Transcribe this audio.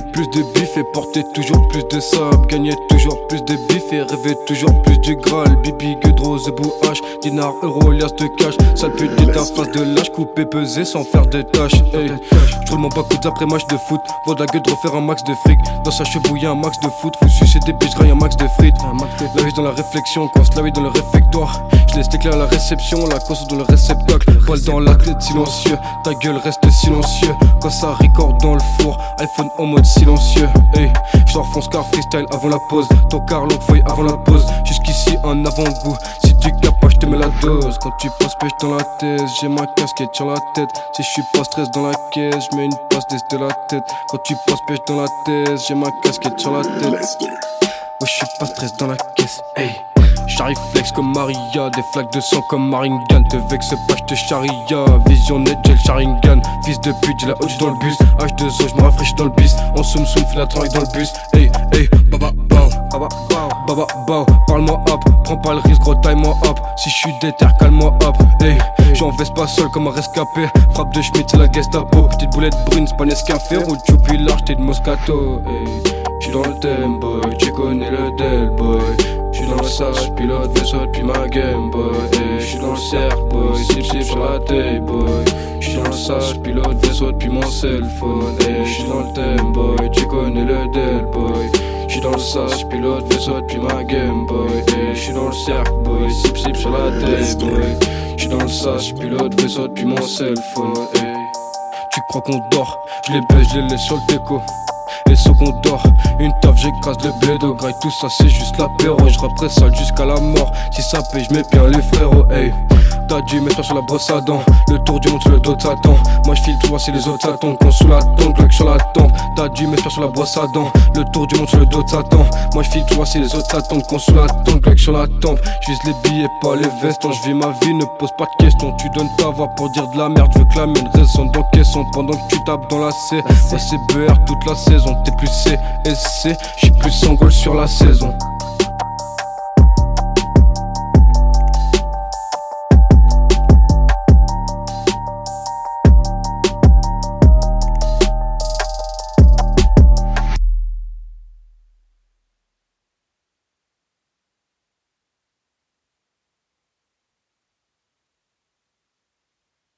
kiff et porter toujours plus de sable. Gagner toujours plus de bif et rêver toujours plus du Graal. Bibi, Gudro, Zebou, H, dinar, euro, lias de cash. Sale pute d'interface de lâche, couper, peser sans faire de tâches. Hey. J'roule mon bac après match de foot. Vaut de la gueule de refaire un max de fric. Dans sa chebouille, un max de foot. Vous sucer des biches, un max de frites. La vie dans la réflexion, quand la vie dans le réfectoire. Je laisse t'éclairer à la réception, la course dans le réceptacle. Poil dans la tête, silencieux. Ta gueule reste silencieux. Quand ça record dans le four, iPhone en mode silencieux. Hey, je fonce car freestyle avant la pause. Ton car feuille avant la pause. Jusqu'ici un avant-goût. Si tu capes, je te mets la dose. Quand tu passes pêche dans la tête, j'ai ma casquette sur la tête. Si je suis pas stress dans la caisse, je mets une passe de la tête. Quand tu passes pêche dans la tête, j'ai ma casquette sur la tête. Ouais, je suis pas stress dans la caisse. Hey. J'arrive flex comme Maria, des flaques de sang comme Maringan. Te vexe pas, j'te charia. Vision net, j'ai le Sharingan. Fils de pute, j'ai la haute dans le bus. H2O, j'me rafraîchis dans le bis. En soum soum, fais la tranque dans le bus. Hey, hey, baba, bao, baba, bao, baba, bao. Parle-moi hop, prends pas le risque, gros taille-moi hop. Si j'suis déter, calme-moi hop. Hey, j'en veste pas seul comme un rescapé. Frappe de Schmidt, c'est la Gestapo. Petite boulette brune, c'est pas Nescafé. Roule choupi large, t'es de Moscato. Hey, j'suis dans le thème, boy. Tu connais le Del, boy. J'suis dans le sage, pilote vaisseau depuis ma game boy. J'suis dans le cercle boy, sip sip sur la taille boy. J'suis dans le sage, pilote vaisseau depuis mon cell phone. J'suis dans le thème boy, tu connais le del boy. J'suis dans le sage, pilote vaisseau depuis ma game boy. J'suis dans le cercle boy, sip sip sur la taille boy. J'suis dans le sage, pilote vaisseau depuis mon cell phone. Tu crois qu'on dort, j'les baisse, j'les laisse sur le déco les sous qu'on dort. Une taf, j'écrase le blé de graille, tout ça c'est juste l'apéro. Je ça jusqu'à la mort. Si ça paye, je mets bien les frérots, hey. T'as dû mettre sur la brosse à dents. Le tour du monde sur le dos de Satan. Moi je file, tu vois, si les autres s'attendent. Qu'on sous la tente, Glock sur la tempe. T'as dû mettre sur la brosse à dents. Le tour du monde sur le dos de Satan. Moi je file, tu vois, si les autres s'attendent. Qu'on sous la tente, Glock sur la tempe. J'vise les billets, pas les vestons. Je vis ma vie, ne pose pas de questions. Tu donnes ta voix pour dire de la merde. Je veux que la mienne résonne dans caisson pendant que tu tapes dans la C. c'est BR toute la saison. T'es plus C et C. J'suis plus sans goal sur la saison.